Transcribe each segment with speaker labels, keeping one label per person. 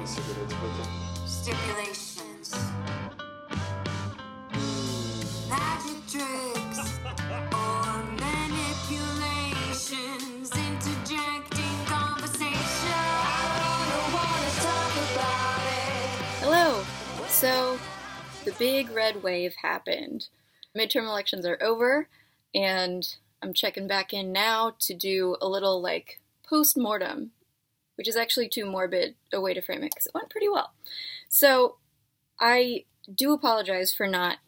Speaker 1: eine Zigarette bitte?
Speaker 2: Stipulations. Magic tricks or manipulations. Interjecting conversation. I don't wanna talk about it.
Speaker 3: Hello! So, the big red wave happened. Midterm elections are over, and I'm checking back in now to do a little like post mortem, which is actually too morbid a way to frame it because it went pretty well. So, I do apologize for not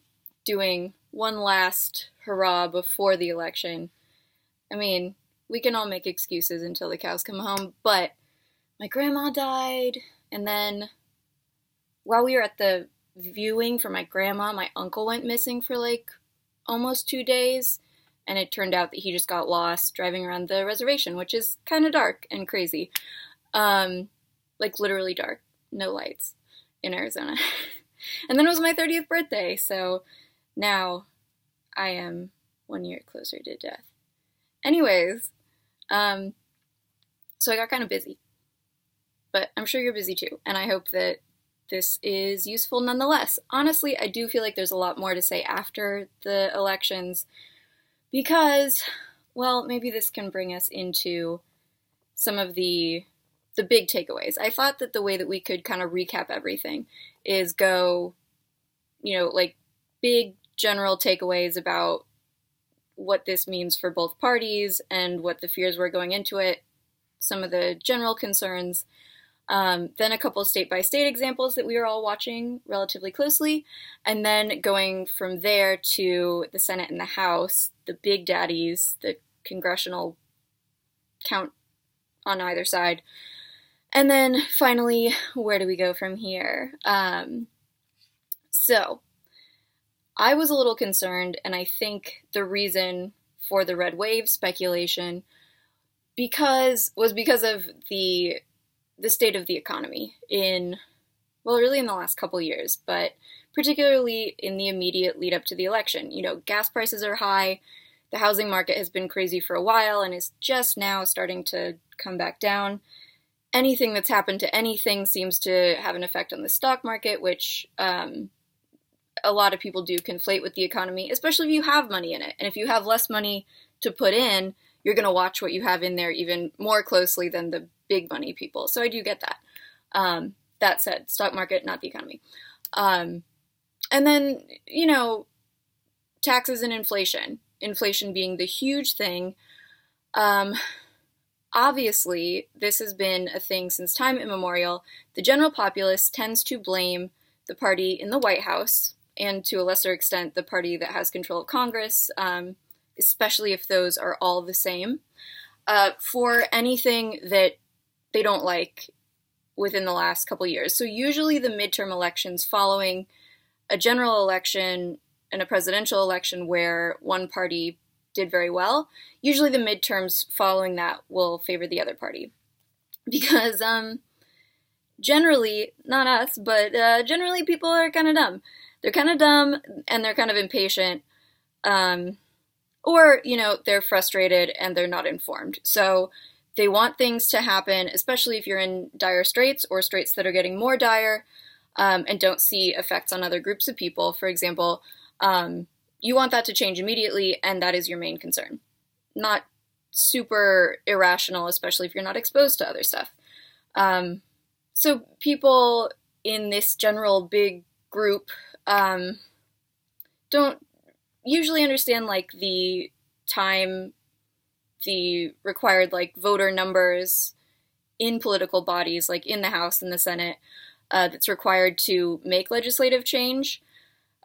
Speaker 3: doing one last hurrah before the election. I mean, we can all make excuses until the cows come home, but my grandma died, and then while we were at the viewing for my grandma, my uncle went missing for like almost two days, and it turned out that he just got lost driving around the reservation, which is kind of dark and crazy. Um, like literally dark, no lights in Arizona. and then it was my 30th birthday, so now I am one year closer to death. Anyways, um, so I got kind of busy. But I'm sure you're busy too, and I hope that this is useful nonetheless. Honestly, I do feel like there's a lot more to say after the elections because, well, maybe this can bring us into some of the the big takeaways. I thought that the way that we could kind of recap everything is go, you know, like big general takeaways about what this means for both parties and what the fears were going into it, some of the general concerns, um, then a couple state by state examples that we were all watching relatively closely, and then going from there to the Senate and the House, the big daddies, the congressional count on either side. And then finally, where do we go from here? Um, so, I was a little concerned, and I think the reason for the red wave speculation because was because of the the state of the economy in well really in the last couple years but particularly in the immediate lead up to the election you know gas prices are high the housing market has been crazy for a while and is just now starting to come back down anything that's happened to anything seems to have an effect on the stock market which um, a lot of people do conflate with the economy especially if you have money in it and if you have less money to put in you're going to watch what you have in there even more closely than the big money people. So I do get that. Um, that said, stock market, not the economy. Um, and then, you know, taxes and inflation. Inflation being the huge thing. Um, obviously, this has been a thing since time immemorial. The general populace tends to blame the party in the White House, and to a lesser extent, the party that has control of Congress, um, especially if those are all the same, uh, for anything that they don't like within the last couple years. So usually the midterm elections following a general election and a presidential election where one party did very well, usually the midterms following that will favor the other party. Because um generally, not us, but uh, generally people are kind of dumb. They're kind of dumb and they're kind of impatient. Um or, you know, they're frustrated and they're not informed. So they want things to happen, especially if you're in dire straits or straits that are getting more dire um, and don't see effects on other groups of people. For example, um, you want that to change immediately, and that is your main concern. Not super irrational, especially if you're not exposed to other stuff. Um, so, people in this general big group um, don't usually understand like the time the required like voter numbers in political bodies, like in the House and the Senate, uh, that's required to make legislative change.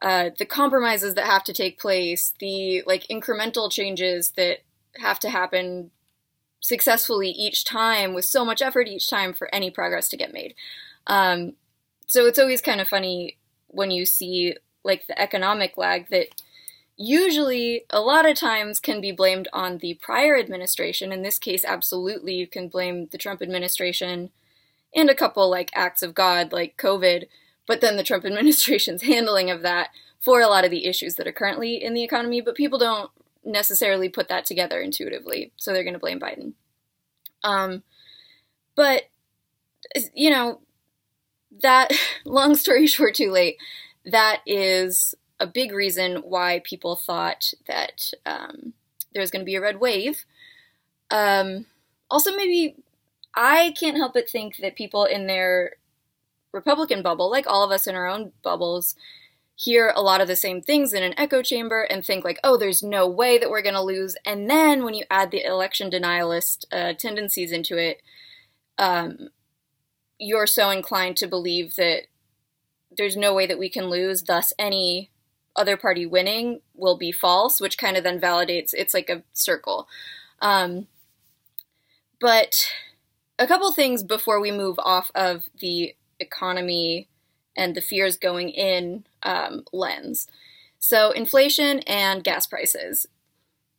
Speaker 3: Uh, the compromises that have to take place, the like incremental changes that have to happen successfully each time with so much effort each time for any progress to get made. Um, so it's always kind of funny when you see like the economic lag that usually a lot of times can be blamed on the prior administration. In this case, absolutely, you can blame the Trump administration and a couple like acts of God like COVID, but then the Trump administration's handling of that for a lot of the issues that are currently in the economy, but people don't necessarily put that together intuitively, so they're going to blame Biden. Um, but you know, that, long story short, too late, that is a big reason why people thought that um, there was going to be a red wave. Um, also, maybe I can't help but think that people in their Republican bubble, like all of us in our own bubbles, hear a lot of the same things in an echo chamber and think like, oh, there's no way that we're going to lose. And then when you add the election denialist uh, tendencies into it, um, you're so inclined to believe that there's no way that we can lose. Thus, any other party winning will be false, which kind of then validates it's like a circle. Um, but a couple things before we move off of the economy and the fears going in um, lens. So, inflation and gas prices.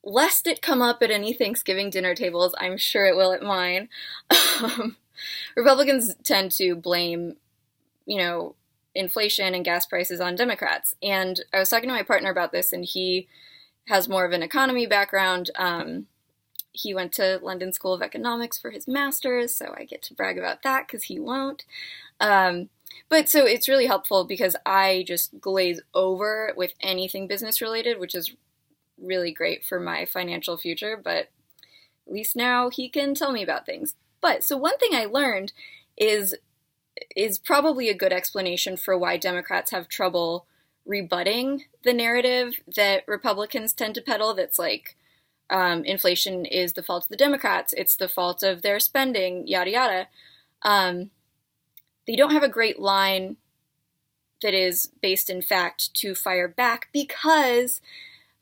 Speaker 3: Lest it come up at any Thanksgiving dinner tables, I'm sure it will at mine. Um, Republicans tend to blame, you know, inflation and gas prices on Democrats. And I was talking to my partner about this, and he has more of an economy background. Um, he went to London School of Economics for his master's, so I get to brag about that because he won't. Um, but so it's really helpful because I just glaze over with anything business related, which is really great for my financial future. But at least now he can tell me about things. But so one thing I learned is is probably a good explanation for why Democrats have trouble rebutting the narrative that Republicans tend to peddle. That's like um, inflation is the fault of the Democrats. It's the fault of their spending. Yada yada. Um, they don't have a great line that is based in fact to fire back because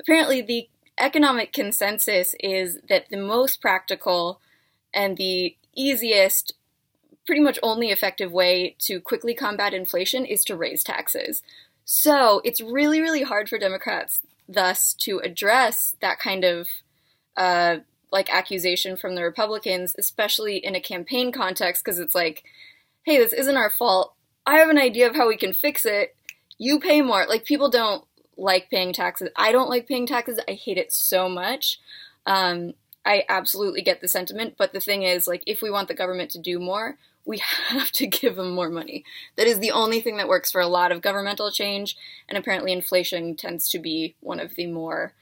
Speaker 3: apparently the economic consensus is that the most practical and the easiest, pretty much only effective way to quickly combat inflation is to raise taxes. So it's really, really hard for Democrats, thus, to address that kind of uh, like accusation from the Republicans, especially in a campaign context, because it's like, hey, this isn't our fault. I have an idea of how we can fix it. You pay more. Like, people don't like paying taxes. I don't like paying taxes. I hate it so much. Um, I absolutely get the sentiment, but the thing is, like, if we want the government to do more, we have to give them more money. That is the only thing that works for a lot of governmental change, and apparently, inflation tends to be one of the more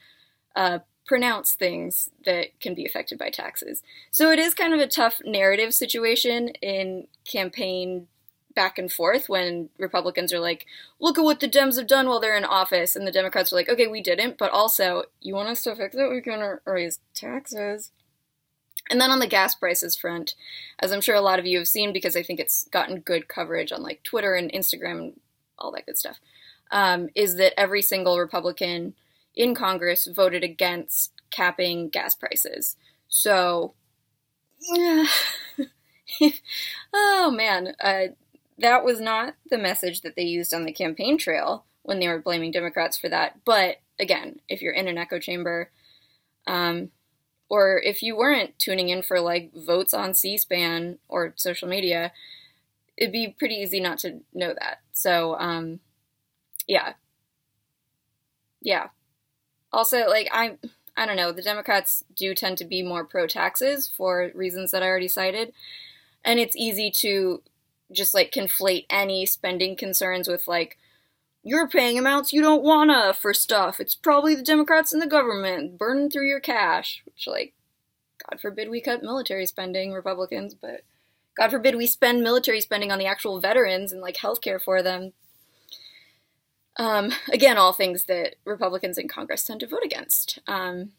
Speaker 3: uh, pronounced things that can be affected by taxes. So it is kind of a tough narrative situation in campaign back and forth when Republicans are like, look at what the Dems have done while they're in office, and the Democrats are like, okay, we didn't, but also, you want us to fix it? We're going to raise taxes. And then on the gas prices front, as I'm sure a lot of you have seen because I think it's gotten good coverage on like Twitter and Instagram and all that good stuff, um, is that every single Republican in Congress voted against capping gas prices. So, yeah. oh man, uh, that was not the message that they used on the campaign trail when they were blaming Democrats for that. But again, if you're in an echo chamber, um, or if you weren't tuning in for like votes on C SPAN or social media, it'd be pretty easy not to know that. So, um, yeah. Yeah, also, like I I don't know, the Democrats do tend to be more pro taxes for reasons that I already cited. And it's easy to just like conflate any spending concerns with like you're paying amounts you don't wanna for stuff. It's probably the Democrats and the government burning through your cash, which like God forbid we cut military spending, Republicans, but God forbid we spend military spending on the actual veterans and like healthcare for them. Um, again, all things that Republicans in Congress tend to vote against. Um,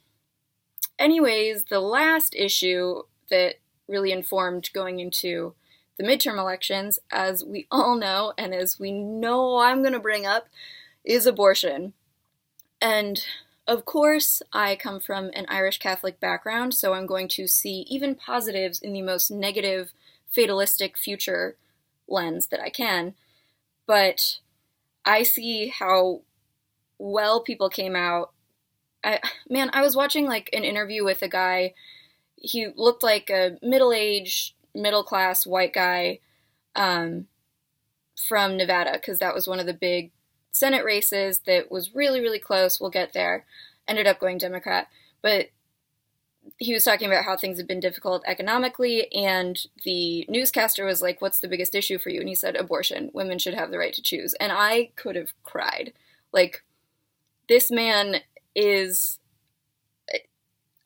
Speaker 3: anyways, the last issue that really informed going into the midterm elections, as we all know, and as we know I'm going to bring up, is abortion. And of course, I come from an Irish Catholic background, so I'm going to see even positives in the most negative, fatalistic future lens that I can. But I see how well people came out. I man, I was watching like an interview with a guy. He looked like a middle-aged, middle-class white guy um, from Nevada because that was one of the big Senate races that was really, really close. We'll get there. Ended up going Democrat, but he was talking about how things have been difficult economically, and the newscaster was like, What's the biggest issue for you? And he said, Abortion. Women should have the right to choose. And I could have cried. Like, this man is.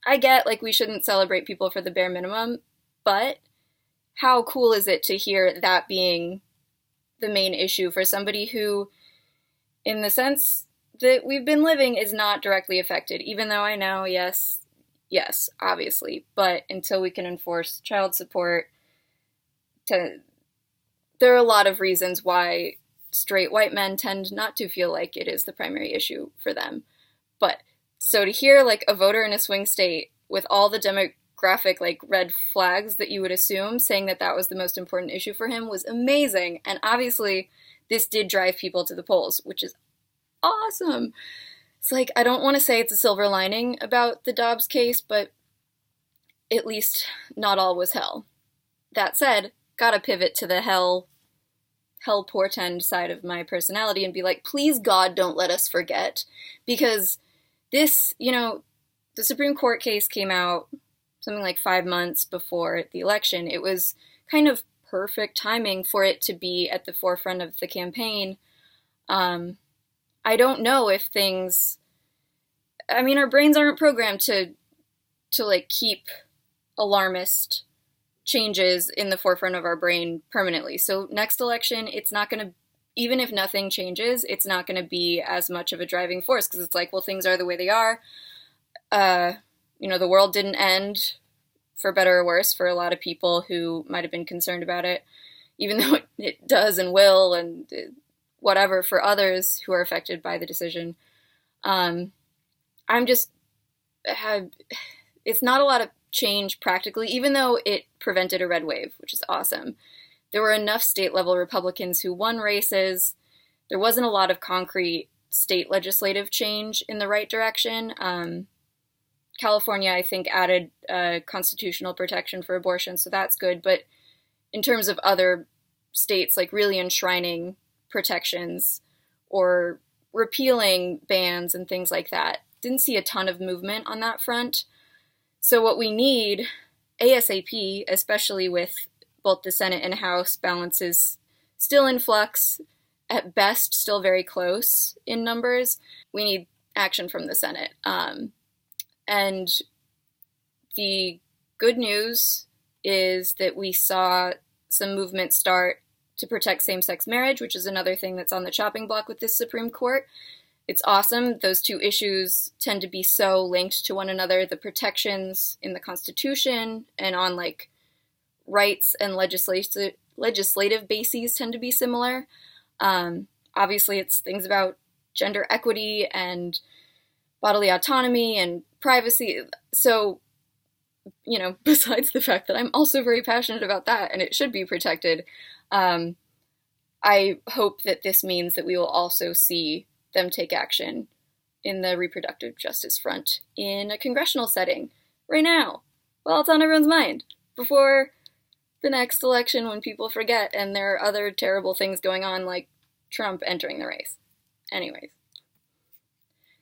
Speaker 3: I get, like, we shouldn't celebrate people for the bare minimum, but how cool is it to hear that being the main issue for somebody who, in the sense that we've been living, is not directly affected? Even though I know, yes, yes, obviously, but until we can enforce child support, to there are a lot of reasons why straight white men tend not to feel like it is the primary issue for them. But so to hear like a voter in a swing state with all the demographic like red flags that you would assume saying that that was the most important issue for him was amazing. And obviously, this did drive people to the polls, which is awesome. It's like I don't want to say it's a silver lining about the Dobbs case, but at least not all was hell. That said, gotta pivot to the hell hell portend side of my personality and be like, please God don't let us forget. Because this, you know, the Supreme Court case came out something like five months before the election. It was kind of perfect timing for it to be at the forefront of the campaign. Um, I don't know if things. I mean, our brains aren't programmed to to like keep alarmist changes in the forefront of our brain permanently. So next election, it's not going to even if nothing changes, it's not going to be as much of a driving force because it's like, well, things are the way they are. Uh, you know, the world didn't end for better or worse for a lot of people who might have been concerned about it, even though it, does and will, and uh, whatever for others who are affected by the decision. Um, I'm just, have, it's not a lot of change practically, even though it prevented a red wave, which is awesome. There were enough state level Republicans who won races. There wasn't a lot of concrete state legislative change in the right direction. Um, California, I think, added uh, constitutional protection for abortion, so that's good. But in terms of other states, like really enshrining protections or repealing bans and things like that, didn't see a ton of movement on that front. So, what we need ASAP, especially with both the Senate and House balances still in flux, at best, still very close in numbers, we need action from the Senate. Um, and the good news is that we saw some movement start to protect same sex marriage, which is another thing that's on the chopping block with this Supreme Court. It's awesome. Those two issues tend to be so linked to one another. The protections in the Constitution and on like rights and legislative legislative bases tend to be similar. Um, obviously, it's things about gender equity and bodily autonomy and privacy. So, you know, besides the fact that I'm also very passionate about that and it should be protected, um, I hope that this means that we will also see them take action in the reproductive justice front in a congressional setting right now, while it's on everyone's mind, before the next election when people forget and there are other terrible things going on like Trump entering the race. Anyways.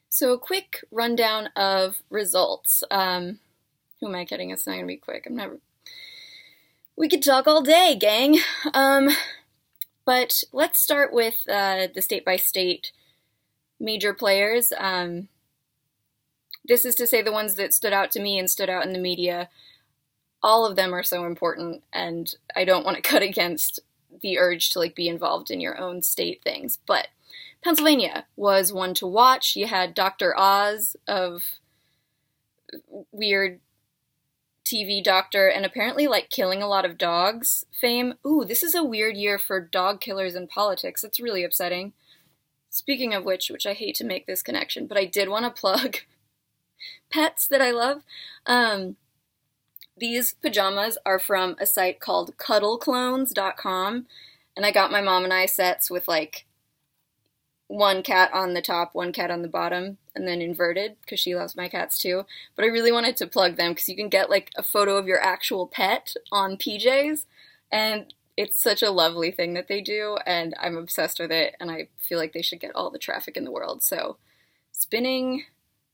Speaker 3: So, a quick rundown of results. Um, who am I kidding? It's not going to be quick. I'm never. We could talk all day, gang. Um, but let's start with uh, the state by state major players. Um, this is to say the ones that stood out to me and stood out in the media. All of them are so important, and I don't want to cut against the urge to like be involved in your own state things. But Pennsylvania was one to watch. You had Dr. Oz of weird TV doctor and apparently like killing a lot of dogs fame. Ooh, this is a weird year for dog killers in politics. It's really upsetting. Speaking of which, which I hate to make this connection, but I did want to plug pets that I love. Um, these pajamas are from a site called cuddleclones.com, and I got my mom and I sets with like one cat on the top, one cat on the bottom, and then inverted because she loves my cats too. But I really wanted to plug them because you can get like a photo of your actual pet on PJs, and it's such a lovely thing that they do, and I'm obsessed with it, and I feel like they should get all the traffic in the world. So, spinning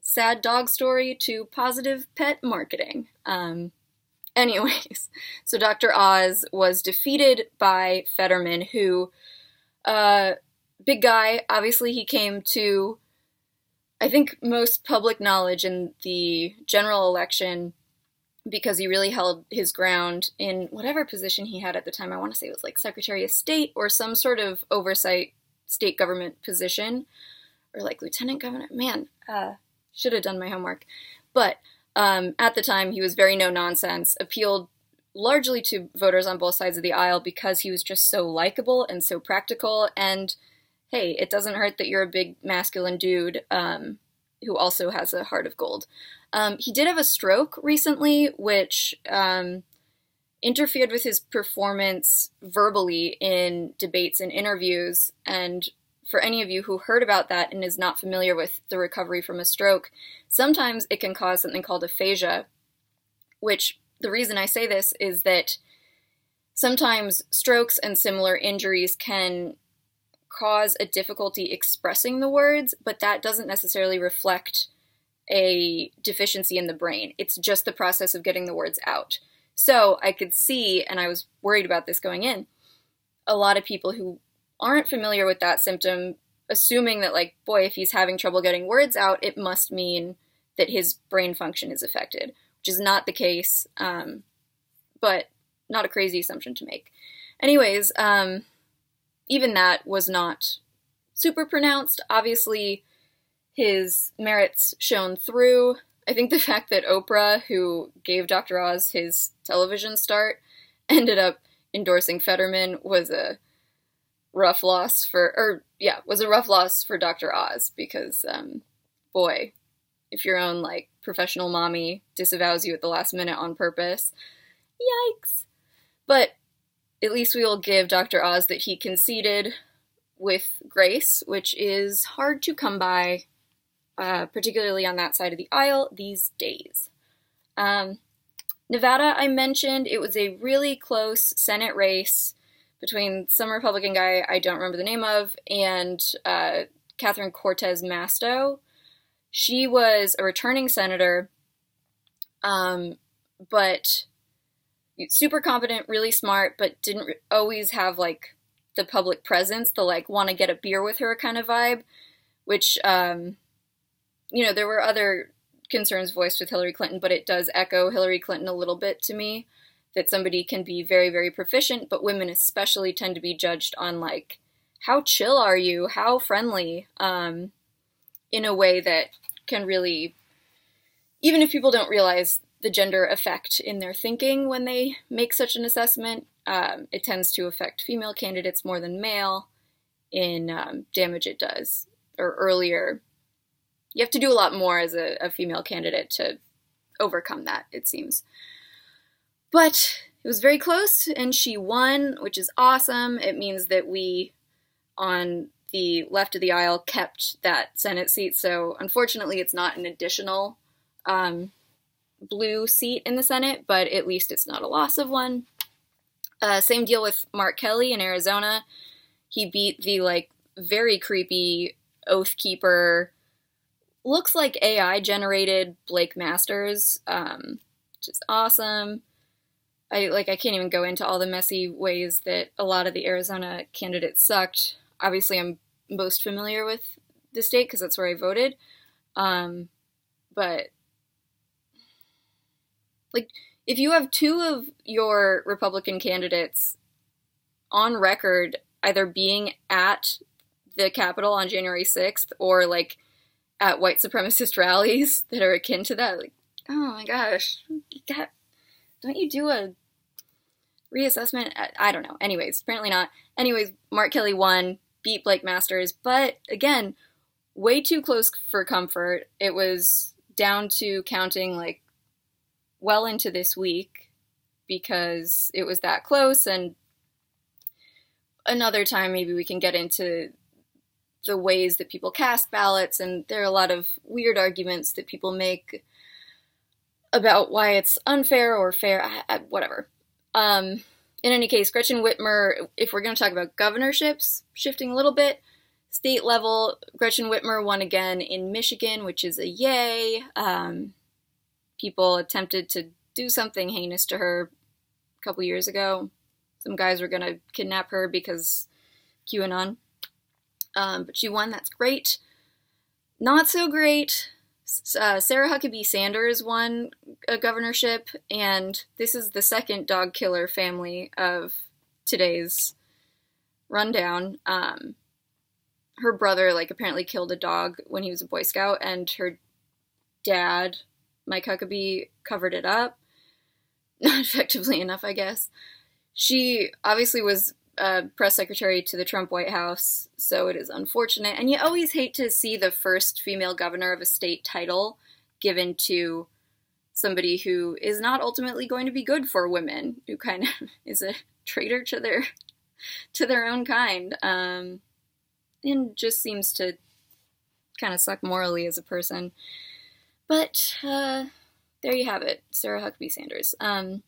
Speaker 3: sad dog story to positive pet marketing. Um, anyways, so Dr. Oz was defeated by Fetterman, who, uh, big guy, obviously he came to, I think, most public knowledge in the general election because he really held his ground in whatever position he had at the time. I want to say it was like Secretary of State or some sort of oversight state government position or like lieutenant governor. Man, uh, should have done my homework. But um, at the time, he was very no nonsense, appealed largely to voters on both sides of the aisle because he was just so likable and so practical. And hey, it doesn't hurt that you're a big masculine dude um, who also has a heart of gold. Um, he did have a stroke recently, which um, interfered with his performance verbally in debates and interviews. And for any of you who heard about that and is not familiar with the recovery from a stroke, sometimes it can cause something called aphasia, which the reason I say this is that sometimes strokes and similar injuries can cause a difficulty expressing the words, but that doesn't necessarily reflect a deficiency in the brain. It's just the process of getting the words out. So I could see, and I was worried about this going in, a lot of people who aren't familiar with that symptom assuming that, like, boy, if he's having trouble getting words out, it must mean that his brain function is affected, which is not the case, um, but not a crazy assumption to make. Anyways, um, even that was not super pronounced. Obviously, his merits shone through. I think the fact that Oprah, who gave Dr. Oz his television start, ended up endorsing Fetterman was a rough loss for, or yeah, was a rough loss for Dr. Oz because, um, boy, if your own like professional mommy disavows you at the last minute on purpose, yikes. But at least we will give Dr. Oz that he conceded with grace, which is hard to come by uh, particularly on that side of the aisle these days. Um, Nevada, I mentioned, it was a really close Senate race between some Republican guy I don't remember the name of and uh, Catherine Cortez Masto. She was a returning senator, um, but super competent, really smart, but didn't always have like the public presence, the like want to get a beer with her kind of vibe, which um, you know, there were other concerns voiced with Hillary Clinton, but it does echo Hillary Clinton a little bit to me that somebody can be very, very proficient, but women especially tend to be judged on like, how chill are you? How friendly? Um, in a way that can really, even if people don't realize the gender effect in their thinking when they make such an assessment, um, it tends to affect female candidates more than male in um, damage it does, or earlier you have to do a lot more as a, a female candidate to overcome that, it seems. But it was very close, and she won, which is awesome. It means that we, on the left of the aisle, kept that Senate seat. So unfortunately, it's not an additional um, blue seat in the Senate, but at least it's not a loss of one. Uh, same deal with Mark Kelly in Arizona. He beat the like very creepy oath keeper looks like AI generated Blake Masters, um, which is awesome. I like I can't even go into all the messy ways that a lot of the Arizona candidates sucked. Obviously, I'm most familiar with the state because that's where I voted. Um, but like, if you have two of your Republican candidates on record either being at the Capitol on January 6th or like at white supremacist rallies that are akin to that. Like, oh my gosh, got, don't you do a reassessment? I, I don't know. Anyways, apparently not. Anyways, Mark Kelly won, beat Blake Masters, but again, way too close for comfort. It was down to counting like well into this week because it was that close and another time maybe we can get into the ways that people cast ballots, and there are a lot of weird arguments that people make about why it's unfair or fair, whatever. Um, in any case, Gretchen Whitmer, if we're going to talk about governorships, shifting a little bit, state level, Gretchen Whitmer won again in Michigan, which is a yay. Um, people attempted to do something heinous to her a couple years ago. Some guys were going to kidnap her because QAnon. Um, but she won. That's great. Not so great. Uh, Sarah Huckabee Sanders won a governorship, and this is the second dog killer family of today's rundown. Um, her brother, like, apparently killed a dog when he was a Boy Scout, and her dad, Mike Huckabee, covered it up. Not effectively enough, I guess. She obviously was uh, press secretary to the Trump White House, so it is unfortunate. And you always hate to see the first female governor of a state title given to somebody who is not ultimately going to be good for women, who kind of is a traitor to their to their own kind, um, and just seems to kind of suck morally as a person. But uh, there you have it, Sarah Huckabee Sanders. Um,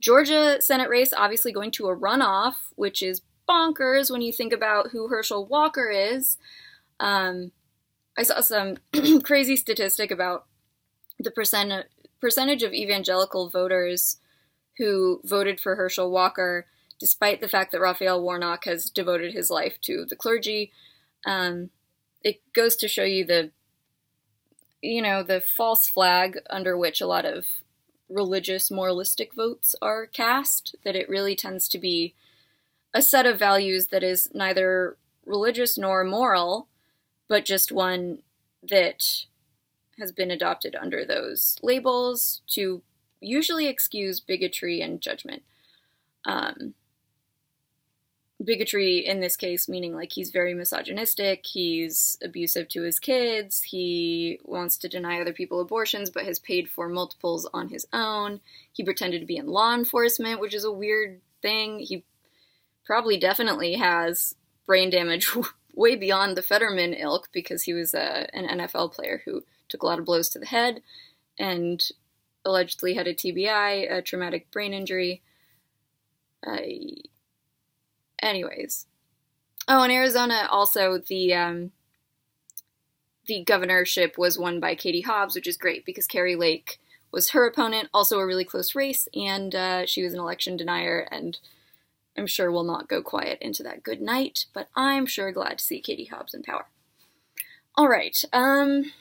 Speaker 3: Georgia Senate race obviously going to a runoff, which is bonkers when you think about who Herschel Walker is. Um, I saw some crazy statistic about the percent percentage of evangelical voters who voted for Herschel Walker, despite the fact that Raphael Warnock has devoted his life to the clergy. Um, it goes to show you the, you know, the false flag under which a lot of religious, moralistic votes are cast, that it really tends to be a set of values that is neither religious nor moral, but just one that has been adopted under those labels to usually excuse bigotry and judgment. Um, bigotry in this case meaning like he's very misogynistic he's abusive to his kids he wants to deny other people abortions but has paid for multiples on his own. He pretended to be in law enforcement which is a weird thing. He probably definitely has brain damage way beyond the fetterman ilk because he was a, an nfl player who took a lot of blows to the head and allegedly had a tbi a traumatic brain injury. I anyways. Oh, in Arizona, also the um, the governorship was won by Katie Hobbs, which is great because Kari Lake was her opponent. Also, a really close race, and uh, she was an election denier, and I'm sure will not go quiet into that good night. But I'm sure glad to see Katie Hobbs in power. All right. Um.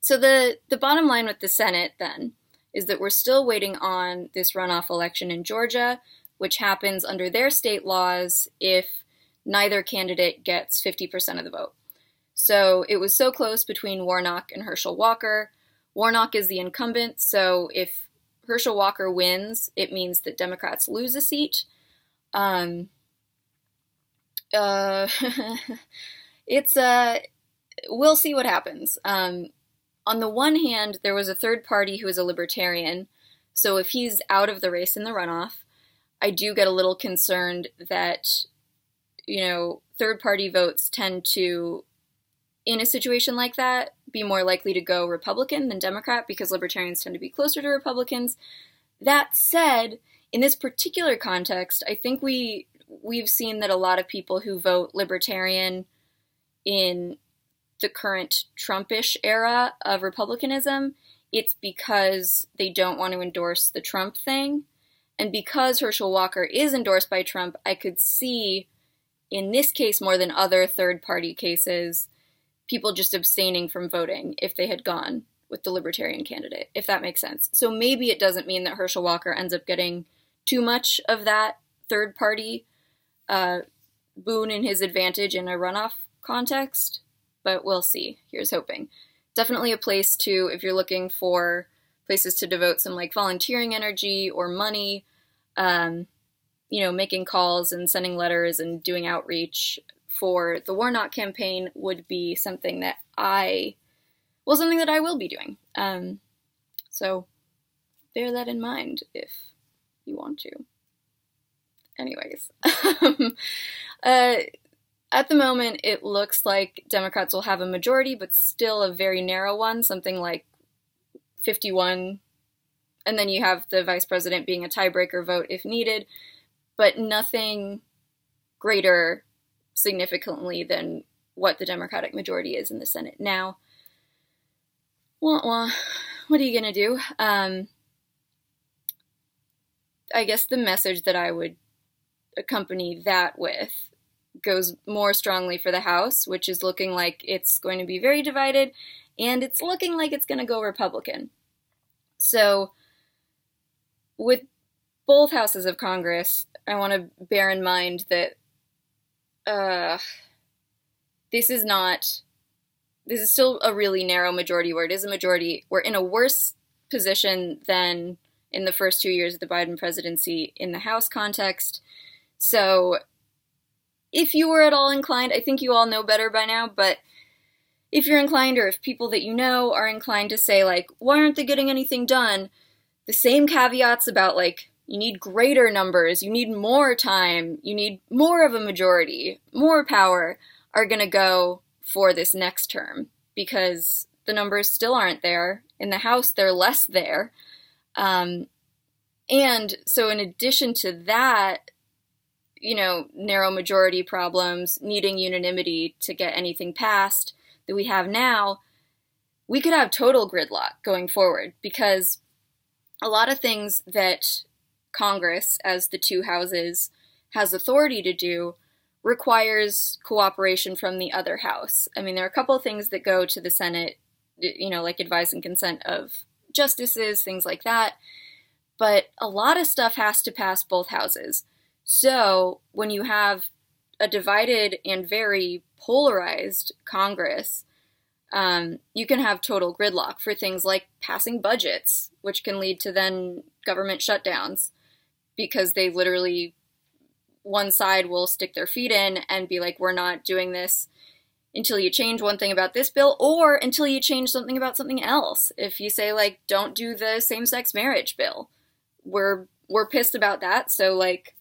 Speaker 3: So the the bottom line with the Senate then is that we're still waiting on this runoff election in Georgia which happens under their state laws if neither candidate gets 50% of the vote. So it was so close between Warnock and Herschel Walker. Warnock is the incumbent, so if Herschel Walker wins, it means that Democrats lose a seat. Um, uh, it's uh, we'll see what happens. Um, on the one hand, there was a third party who is a libertarian, so if he's out of the race in the runoff, I do get a little concerned that, you know, third party votes tend to, in a situation like that, be more likely to go Republican than Democrat because libertarians tend to be closer to Republicans. That said, in this particular context, I think we we've seen that a lot of people who vote libertarian in the current Trumpish era of republicanism, it's because they don't want to endorse the Trump thing. And because Herschel Walker is endorsed by Trump, I could see in this case more than other third party cases people just abstaining from voting if they had gone with the libertarian candidate, if that makes sense. So maybe it doesn't mean that Herschel Walker ends up getting too much of that third party uh, boon in his advantage in a runoff context, but we'll see. Here's hoping. Definitely a place to, if you're looking for places to devote some like volunteering energy or money um, you know, making calls and sending letters and doing outreach for the Warnock campaign would be something that I, well, something that I will be doing. Um, so bear that in mind if you want to. Anyways, uh, at the moment, it looks like Democrats will have a majority, but still a very narrow one, something like 51 and then you have the vice president being a tiebreaker vote if needed, but nothing greater significantly than what the Democratic majority is in the Senate now. Wah wah. What are you going to do? Um, I guess the message that I would accompany that with goes more strongly for the House, which is looking like it's going to be very divided, and it's looking like it's going to go Republican. So, with both houses of Congress, I want to bear in mind that uh, this is not, this is still a really narrow majority where it is a majority. We're in a worse position than in the first two years of the Biden presidency in the House context. So, if you were at all inclined, I think you all know better by now, but if you're inclined, or if people that you know are inclined to say, like, why aren't they getting anything done? The same caveats about, like, you need greater numbers, you need more time, you need more of a majority, more power are going to go for this next term because the numbers still aren't there. In the House, they're less there. Um, and so, in addition to that, you know, narrow majority problems, needing unanimity to get anything passed that we have now, we could have total gridlock going forward because a lot of things that Congress, as the two houses, has authority to do requires cooperation from the other house. I mean, there are a couple of things that go to the Senate, you know, like advice and consent of justices, things like that. But a lot of stuff has to pass both houses. So when you have a divided and very polarized Congress, um, you can have total gridlock for things like passing budgets, which can lead to then government shutdowns because they literally, one side will stick their feet in and be like, we're not doing this until you change one thing about this bill or until you change something about something else. If you say, like, don't do the same sex marriage bill, we're we're pissed about that. So like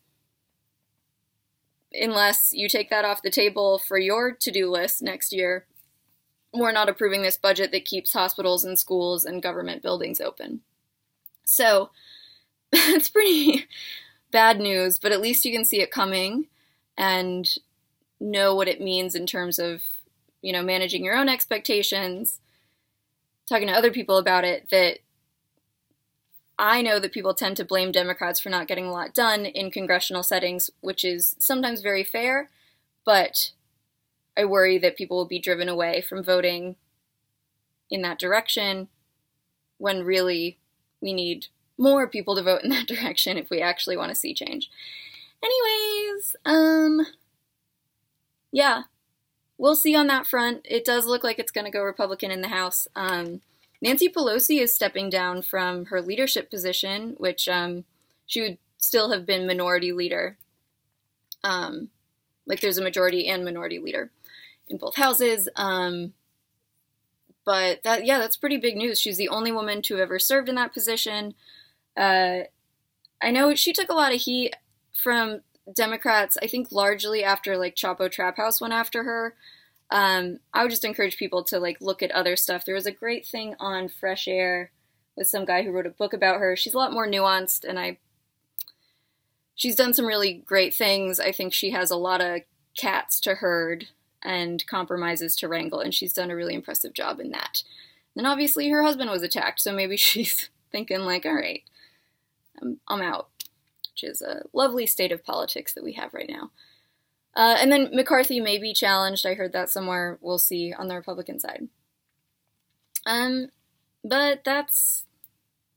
Speaker 3: unless you take that off the table for your to-do list next year, we're not approving this budget that keeps hospitals and schools and government buildings open. So it's pretty bad news, but at least you can see it coming and know what it means in terms of, you know, managing your own expectations, talking to other people about it that I know that people tend to blame Democrats for not getting a lot done in congressional settings, which is sometimes very fair, but I worry that people will be driven away from voting in that direction when really we need more people to vote in that direction if we actually want to see change. Anyways, um yeah. We'll see on that front. It does look like it's going to go Republican in the House. Um Nancy Pelosi is stepping down from her leadership position, which um, she would still have been minority leader. Um, like there's a majority and minority leader in both houses. Um, but that yeah, that's pretty big news. She's the only woman to have ever served in that position. Uh, I know she took a lot of heat from Democrats. I think largely after like Chapo Trap House went after her. Um, I would just encourage people to like look at other stuff. There was a great thing on Fresh Air with some guy who wrote a book about her. She's a lot more nuanced, and I she's done some really great things. I think she has a lot of cats to herd and compromises to wrangle, and she's done a really impressive job in that. Then obviously, her husband was attacked, so maybe she's thinking like, all right, I'm, I'm out, which is a lovely state of politics that we have right now. Uh, and then McCarthy may be challenged. I heard that somewhere. We'll see on the Republican side. Um, but that's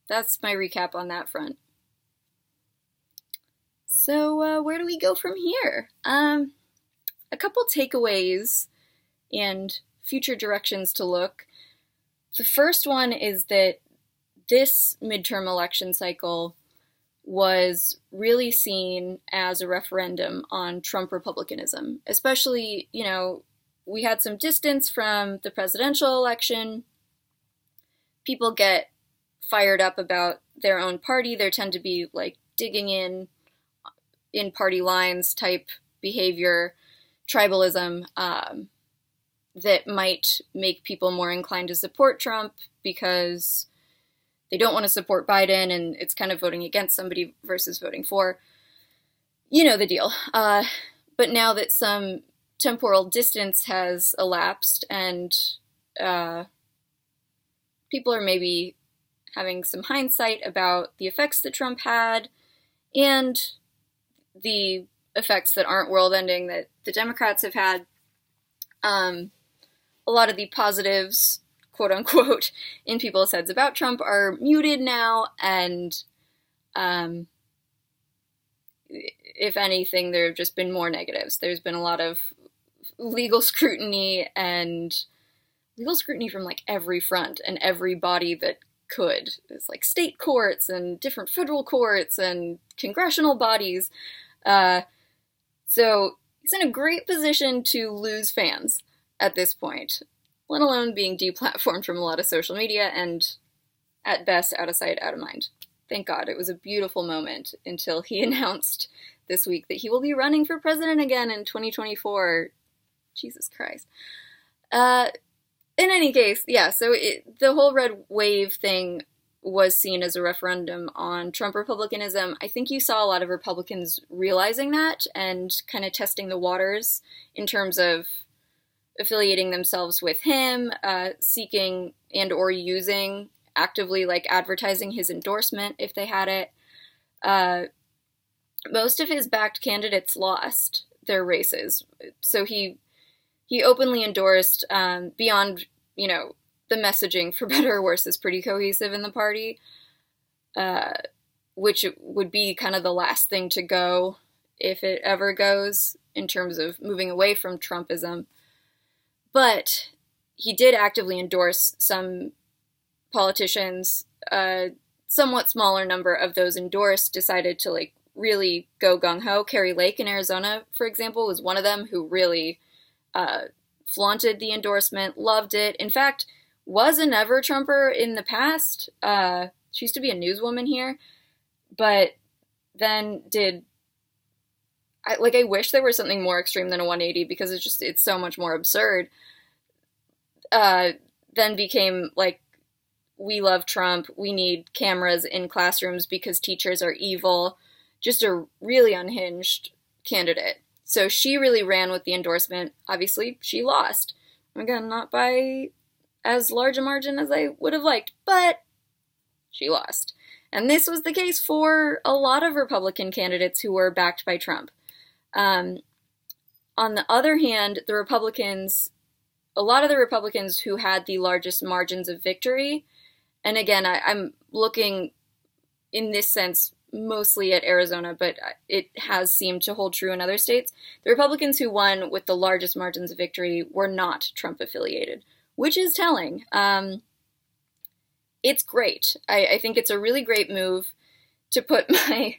Speaker 3: that's my recap on that front. So uh, where do we go from here? Um, a couple takeaways and future directions to look. The first one is that this midterm election cycle was really seen as a referendum on Trump republicanism. Especially, you know, we had some distance from the presidential election. People get fired up about their own party. There tend to be like digging in in party lines type behavior, tribalism um, that might make people more inclined to support Trump because they don't want to support Biden and it's kind of voting against somebody versus voting for. You know the deal. Uh, but now that some temporal distance has elapsed and uh, people are maybe having some hindsight about the effects that Trump had and the effects that aren't world ending that the Democrats have had. Um, a lot of the positives, quote unquote, in people's heads about Trump are muted now, and um, if anything, there have just been more negatives. There's been a lot of legal scrutiny and legal scrutiny from like every front and every body that could. It's like state courts and different federal courts and congressional bodies. Uh, so he's in a great position to lose fans at this point, let alone being deplatformed from a lot of social media and at best out of sight, out of mind. Thank God. It was a beautiful moment until he announced this week that he will be running for president again in 2024. Jesus Christ. Uh, in any case, yeah, so it, the whole red wave thing was seen as a referendum on Trump republicanism. I think you saw a lot of Republicans realizing that and kind of testing the waters in terms of affiliating themselves with him, uh, seeking and or using actively like advertising his endorsement if they had it. Uh, most of his backed candidates lost their races, so he he openly endorsed um, beyond you know the messaging for better or worse is pretty cohesive in the party, uh, which would be kind of the last thing to go if it ever goes in terms of moving away from Trumpism. But he did actively endorse some politicians. A somewhat smaller number of those endorsed decided to like really go gung ho. Kari Lake in Arizona, for example, was one of them who really uh, flaunted the endorsement, loved it. In fact, was a never Trumper in the past. Uh, she used to be a newswoman here, but then did. I, like I wish there was something more extreme than a 180 because it's just it's so much more absurd. Uh, then became like we love Trump. We need cameras in classrooms because teachers are evil. Just a really unhinged candidate. So she really ran with the endorsement. Obviously, she lost. Again, not by as large a margin as I would have liked, but she lost. And this was the case for a lot of Republican candidates who were backed by Trump. Um, on the other hand, the Republicans, a lot of the Republicans who had the largest margins of victory, and again, I, I'm looking in this sense mostly at Arizona, but it has seemed to hold true in other states. The Republicans who won with the largest margins of victory were not Trump affiliated, which is telling. Um, it's great. I, I think it's a really great move to put my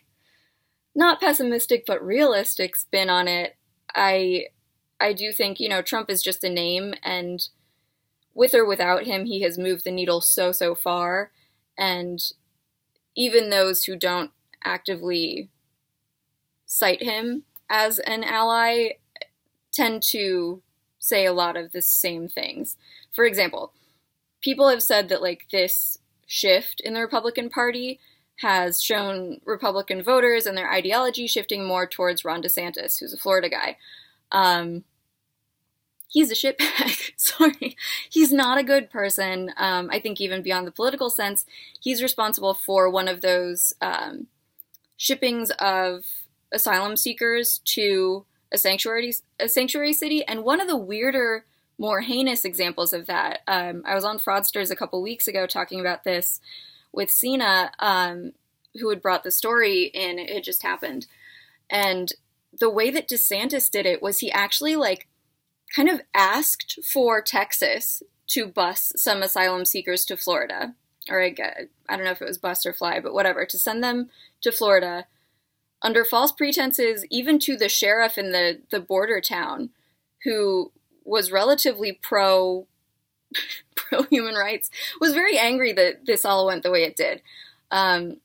Speaker 3: not pessimistic but realistic spin on it. I I do think, you know, Trump is just a name and with or without him, he has moved the needle so so far and even those who don't actively cite him as an ally tend to say a lot of the same things. For example, people have said that like this shift in the Republican Party has shown Republican voters and their ideology shifting more towards Ron DeSantis, who's a Florida guy. Um, he's a shitbag. Sorry. He's not a good person. Um, I think even beyond the political sense, he's responsible for one of those um, shippings of asylum seekers to a sanctuary a sanctuary city and one of the weirder more heinous examples of that. Um, i was on fraudsters a couple weeks ago talking about this with Sina, um, who had brought the story in. It just happened. And the way that desantis did it was he actually like kind of asked for texas to bus some asylum seekers to florida. Or I, I don't know if it was bus or fly but whatever to send them to Florida. Under false pretenses, even to the sheriff in the, the border town, who was relatively pro pro human rights, was very angry that this all went the way it did. Um,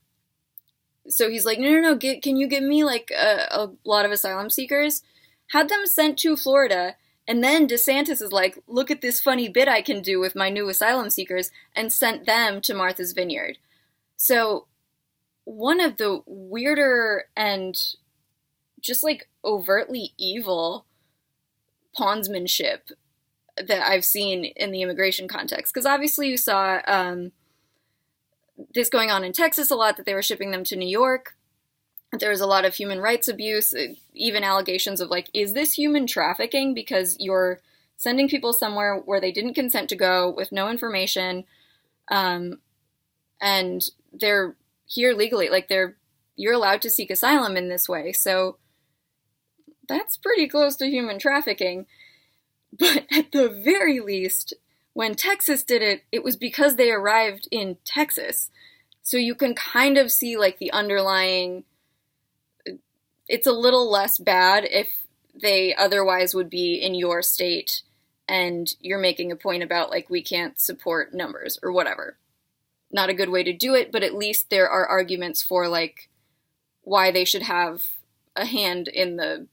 Speaker 3: so he's like, no, no, no, get, can you give me like a, a lot of asylum seekers? Had them sent to Florida, and then DeSantis is like, look at this funny bit I can do with my new asylum seekers, and sent them to Martha's Vineyard. So one of the weirder and just like overtly evil pawnsmanship that I've seen in the immigration context. Because obviously, you saw um, this going on in Texas a lot that they were shipping them to New York. There was a lot of human rights abuse, uh, even allegations of like, is this human trafficking? Because you're sending people somewhere where they didn't consent to go with no information, um, and they're here legally. Like they're you're allowed to seek asylum in this way. So that's pretty close to human trafficking. But at the very least, when Texas did it, it was because they arrived in Texas. So you can kind of see like the underlying. It's a little less bad if they otherwise would be in your state and you're making a point about like we can't support numbers or whatever. Not a good way to do it, but at least there are arguments for like why they should have a hand in the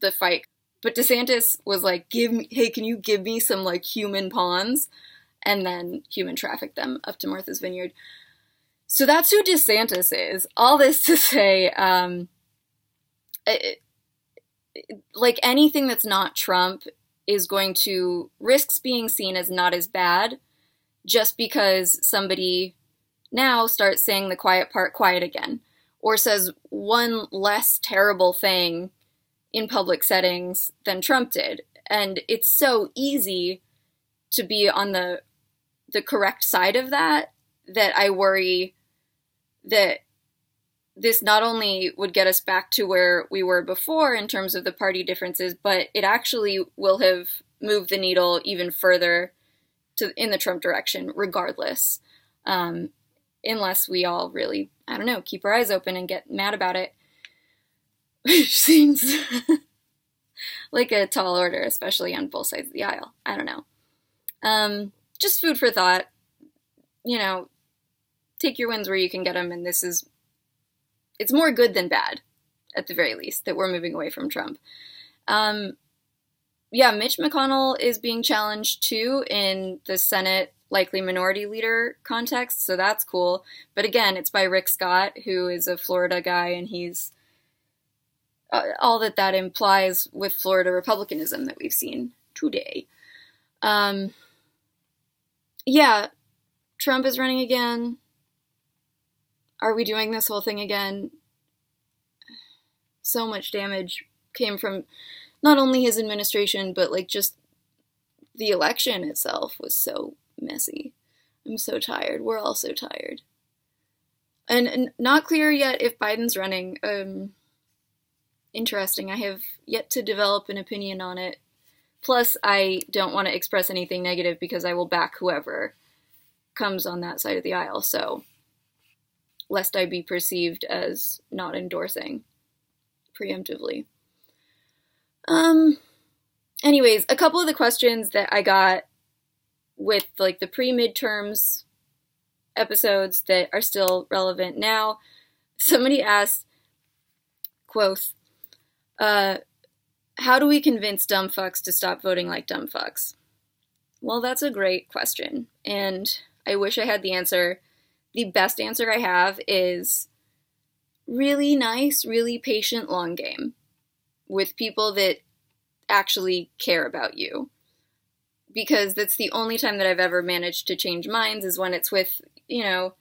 Speaker 3: the fight. But DeSantis was like, "Give me, hey, can you give me some like human pawns?" And then human traffic them up to Martha's Vineyard. So that's who DeSantis is. All this to say, um, it, like anything that's not Trump is going to risks being seen as not as bad, just because somebody now starts saying the quiet part quiet again, or says one less terrible thing in public settings than Trump did. And it's so easy to be on the the correct side of that that I worry that this not only would get us back to where we were before in terms of the party differences, but it actually will have moved the needle even further to in the Trump direction, regardless. Um, unless we all really, I don't know, keep our eyes open and get mad about it, which seems like a tall order, especially on both sides of the aisle. I don't know. Um, just food for thought. You know, take your wins where you can get them, and this is it's more good than bad, at the very least, that we're moving away from Trump. Um, yeah, Mitch McConnell is being challenged too in the Senate likely minority leader context, so that's cool. But again, it's by Rick Scott, who is a Florida guy, and he's uh, all that that implies with Florida Republicanism that we've seen today. Um, yeah, Trump is running again. Are we doing this whole thing again? So much damage came from not only his administration, but like just the election itself was so messy. I'm so tired. We're all so tired. And, and not clear yet if Biden's running. Um, interesting. I have yet to develop an opinion on it. Plus, I don't want to express anything negative because I will back whoever comes on that side of the aisle. So, lest I be perceived as not endorsing preemptively. Um, anyways, a couple of the questions that I got with like the pre midterms episodes that are still relevant now. Somebody asked, quoth, uh, how do we convince dumb fucks to stop voting like dumb fucks? Well, that's a great question, and I wish I had the answer. The best answer I have is really nice, really patient long game with people that actually care about you. Because that's the only time that I've ever managed to change minds is when it's with, you know,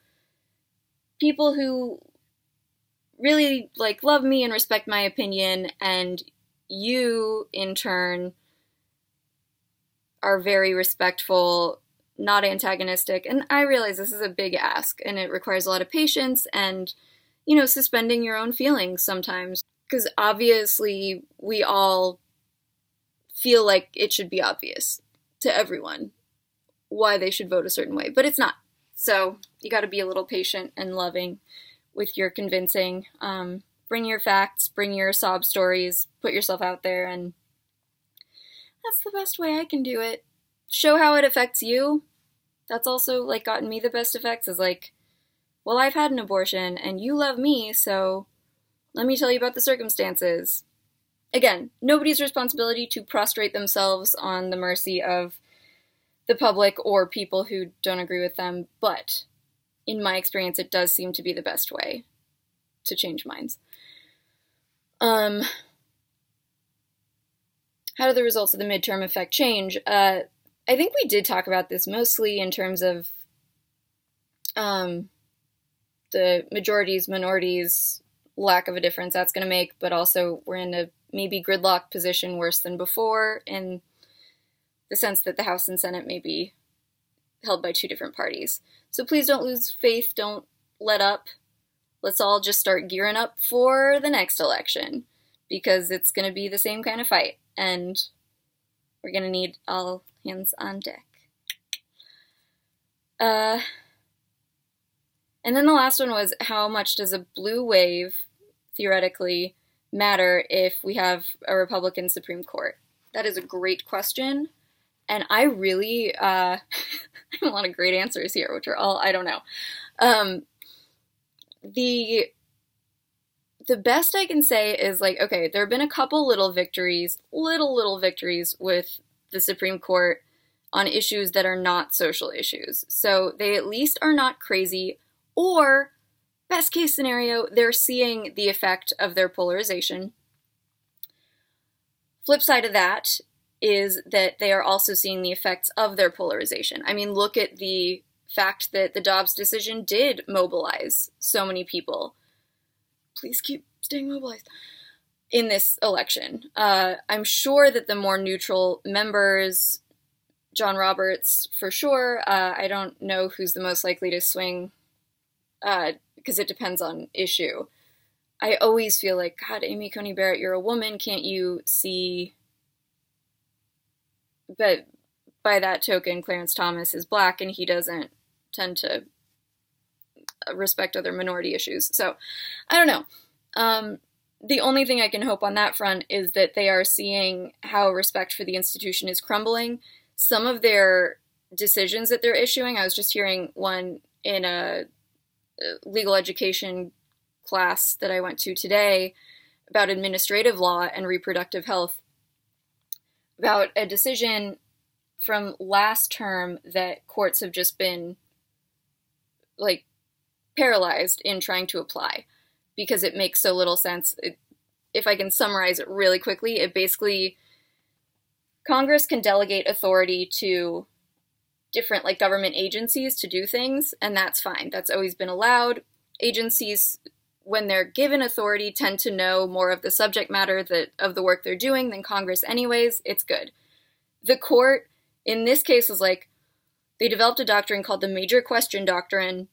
Speaker 3: people who really like love me and respect my opinion and you in turn are very respectful, not antagonistic. And I realize this is a big ask and it requires a lot of patience and you know, suspending your own feelings sometimes because obviously we all feel like it should be obvious to everyone why they should vote a certain way, but it's not. So you got to be a little patient and loving with your convincing. Um, bring your facts, bring your sob stories, put yourself out there, and that's the best way I can do it. Show how it affects you. That's also like gotten me the best effects. Is like, well, I've had an abortion and you love me, so let me tell you about the circumstances. Again, nobody's responsibility to prostrate themselves on the mercy of the public or people who don't agree with them, but in my experience, it does seem to be the best way to change minds. Um, how do the results of the midterm affect change? Uh, I think we did talk about this mostly in terms of um, the majorities, minorities, lack of a difference that's going to make, but also we're in a maybe gridlock position worse than before in the sense that the House and Senate may be held by two different parties. So please don't lose faith, don't let up. Let's all just start gearing up for the next election because it's going to be the same kind of fight and we're going to need all hands on deck. Uh, and then the last one was how much does a blue wave theoretically matter if we have a Republican Supreme Court? That is a great question. And I really, uh, I have a lot of great answers here, which are all, I don't know. Um, the the best I can say is like, okay, there have been a couple little victories, little, little victories with the Supreme Court on issues that are not social issues. So they at least are not crazy, or best case scenario, they're seeing the effect of their polarization. Flip side of that is that they are also seeing the effects of their polarization. I mean, look at the fact that the Dobbs decision did mobilize so many people. Please keep staying mobilized in this election. Uh, I'm sure that the more neutral members, John Roberts for sure. Uh, I don't know who's the most likely to swing because uh, it depends on issue. I always feel like, God, Amy Coney Barrett, you're a woman. Can't you see? But by that token, Clarence Thomas is black and he doesn't tend to respect other minority issues. So I don't know. Um, the only thing I can hope on that front is that they are seeing how respect for the institution is crumbling. Some of their decisions that they're issuing, I was just hearing one in a legal education class that I went to today about administrative law and reproductive health, about a decision from last term that courts have just been like paralyzed in trying to apply because it makes so little sense. It, if I can summarize it really quickly, it basically Congress can delegate authority to different like government agencies to do things and that's fine. That's always been allowed. Agencies when they're given authority tend to know more of the subject matter that of the work they're doing than Congress anyways. It's good. The court in this case was like they developed a doctrine called the major question doctrine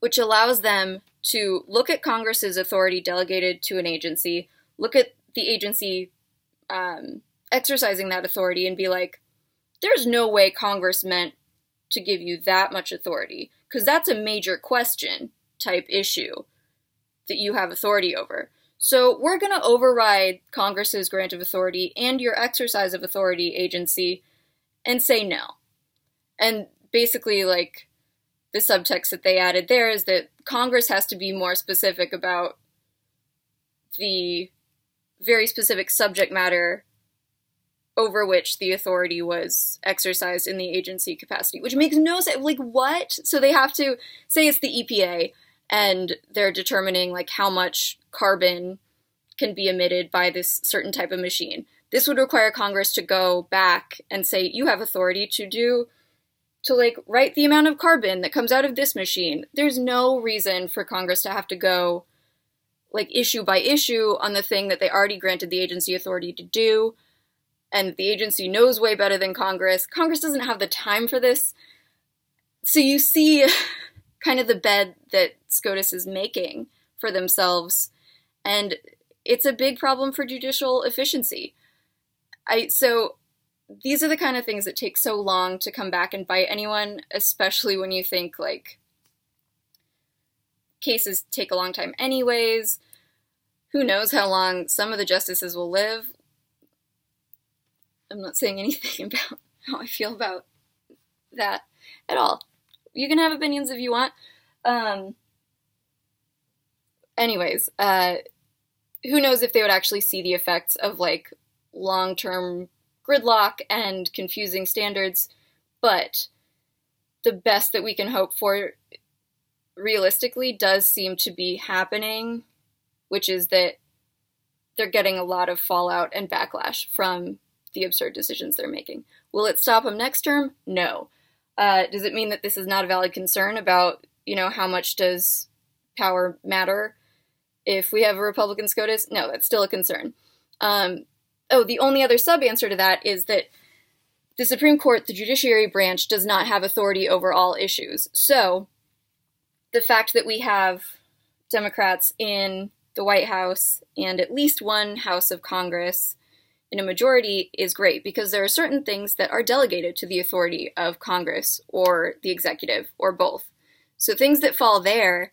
Speaker 3: which allows them to look at Congress's authority delegated to an agency, look at the agency um, exercising that authority, and be like, there's no way Congress meant to give you that much authority, because that's a major question type issue that you have authority over. So we're going to override Congress's grant of authority and your exercise of authority agency and say no. And basically, like, the subtext that they added there is that Congress has to be more specific about the very specific subject matter over which the authority was exercised in the agency capacity, which makes no sense. Like, what? So they have to say it's the EPA and they're determining like how much carbon can be emitted by this certain type of machine. This would require Congress to go back and say, you have authority to do to like write the amount of carbon that comes out of this machine. There's no reason for Congress to have to go like issue by issue on the thing that they already granted the agency authority to do. And the agency knows way better than Congress. Congress doesn't have the time for this. So you see kind of the bed that SCOTUS is making for themselves. And it's a big problem for judicial efficiency. I so these are the kind of things that take so long to come back and bite anyone, especially when you think like cases take a long time anyways. Who knows how long some of the justices will live? I'm not saying anything about how I feel about that at all. You can have opinions if you want. Um, anyways, uh, who knows if they would actually see the effects of like long term gridlock and confusing standards, but the best that we can hope for realistically does seem to be happening, which is that they're getting a lot of fallout and backlash from the absurd decisions they're making. Will it stop them next term? No. Uh, does it mean that this is not a valid concern about, you know, how much does power matter if we have a Republican SCOTUS? No, that's still a concern. Um, oh, the only other sub answer to that is that the Supreme Court, the judiciary branch, does not have authority over all issues. So the fact that we have Democrats in the White House and at least one House of Congress in a majority is great because there are certain things that are delegated to the authority of Congress or the executive or both. So things that fall there,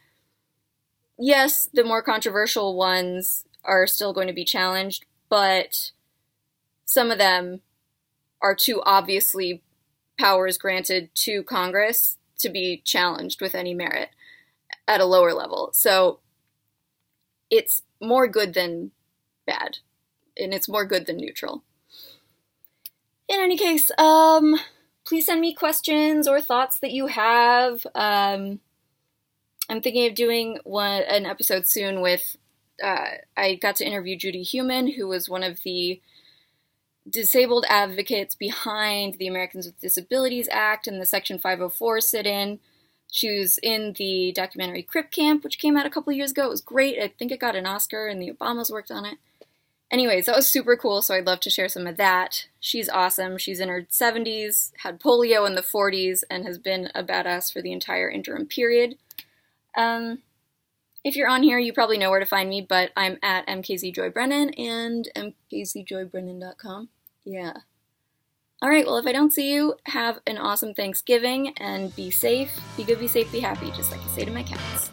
Speaker 3: yes, the more controversial ones are still going to be challenged, but some of them are too obviously powers granted to Congress to be challenged with any merit at a lower level. So it's more good than bad, and it's more good than neutral. In any case, um, please send me questions or thoughts that you have. Um, I'm thinking of doing one an episode soon with. Uh, I got to interview Judy Heumann, who was one of the disabled advocates behind the Americans with Disabilities Act and the Section 504 sit in. She was in the documentary Crip Camp, which came out a couple years ago. It was great. I think it got an Oscar, and the Obamas worked on it. Anyways, that was super cool, so I'd love to share some of that. She's awesome. She's in her 70s, had polio in the 40s, and has been a badass for the entire interim period. Um, if you're on here, you probably know where to find me, but I'm at mkzjoybrennan and mkzjoybrennan.com. Yeah. All right, well, if I don't see you, have an awesome Thanksgiving and be safe. Be good, be safe, be happy, just like I say to my cats.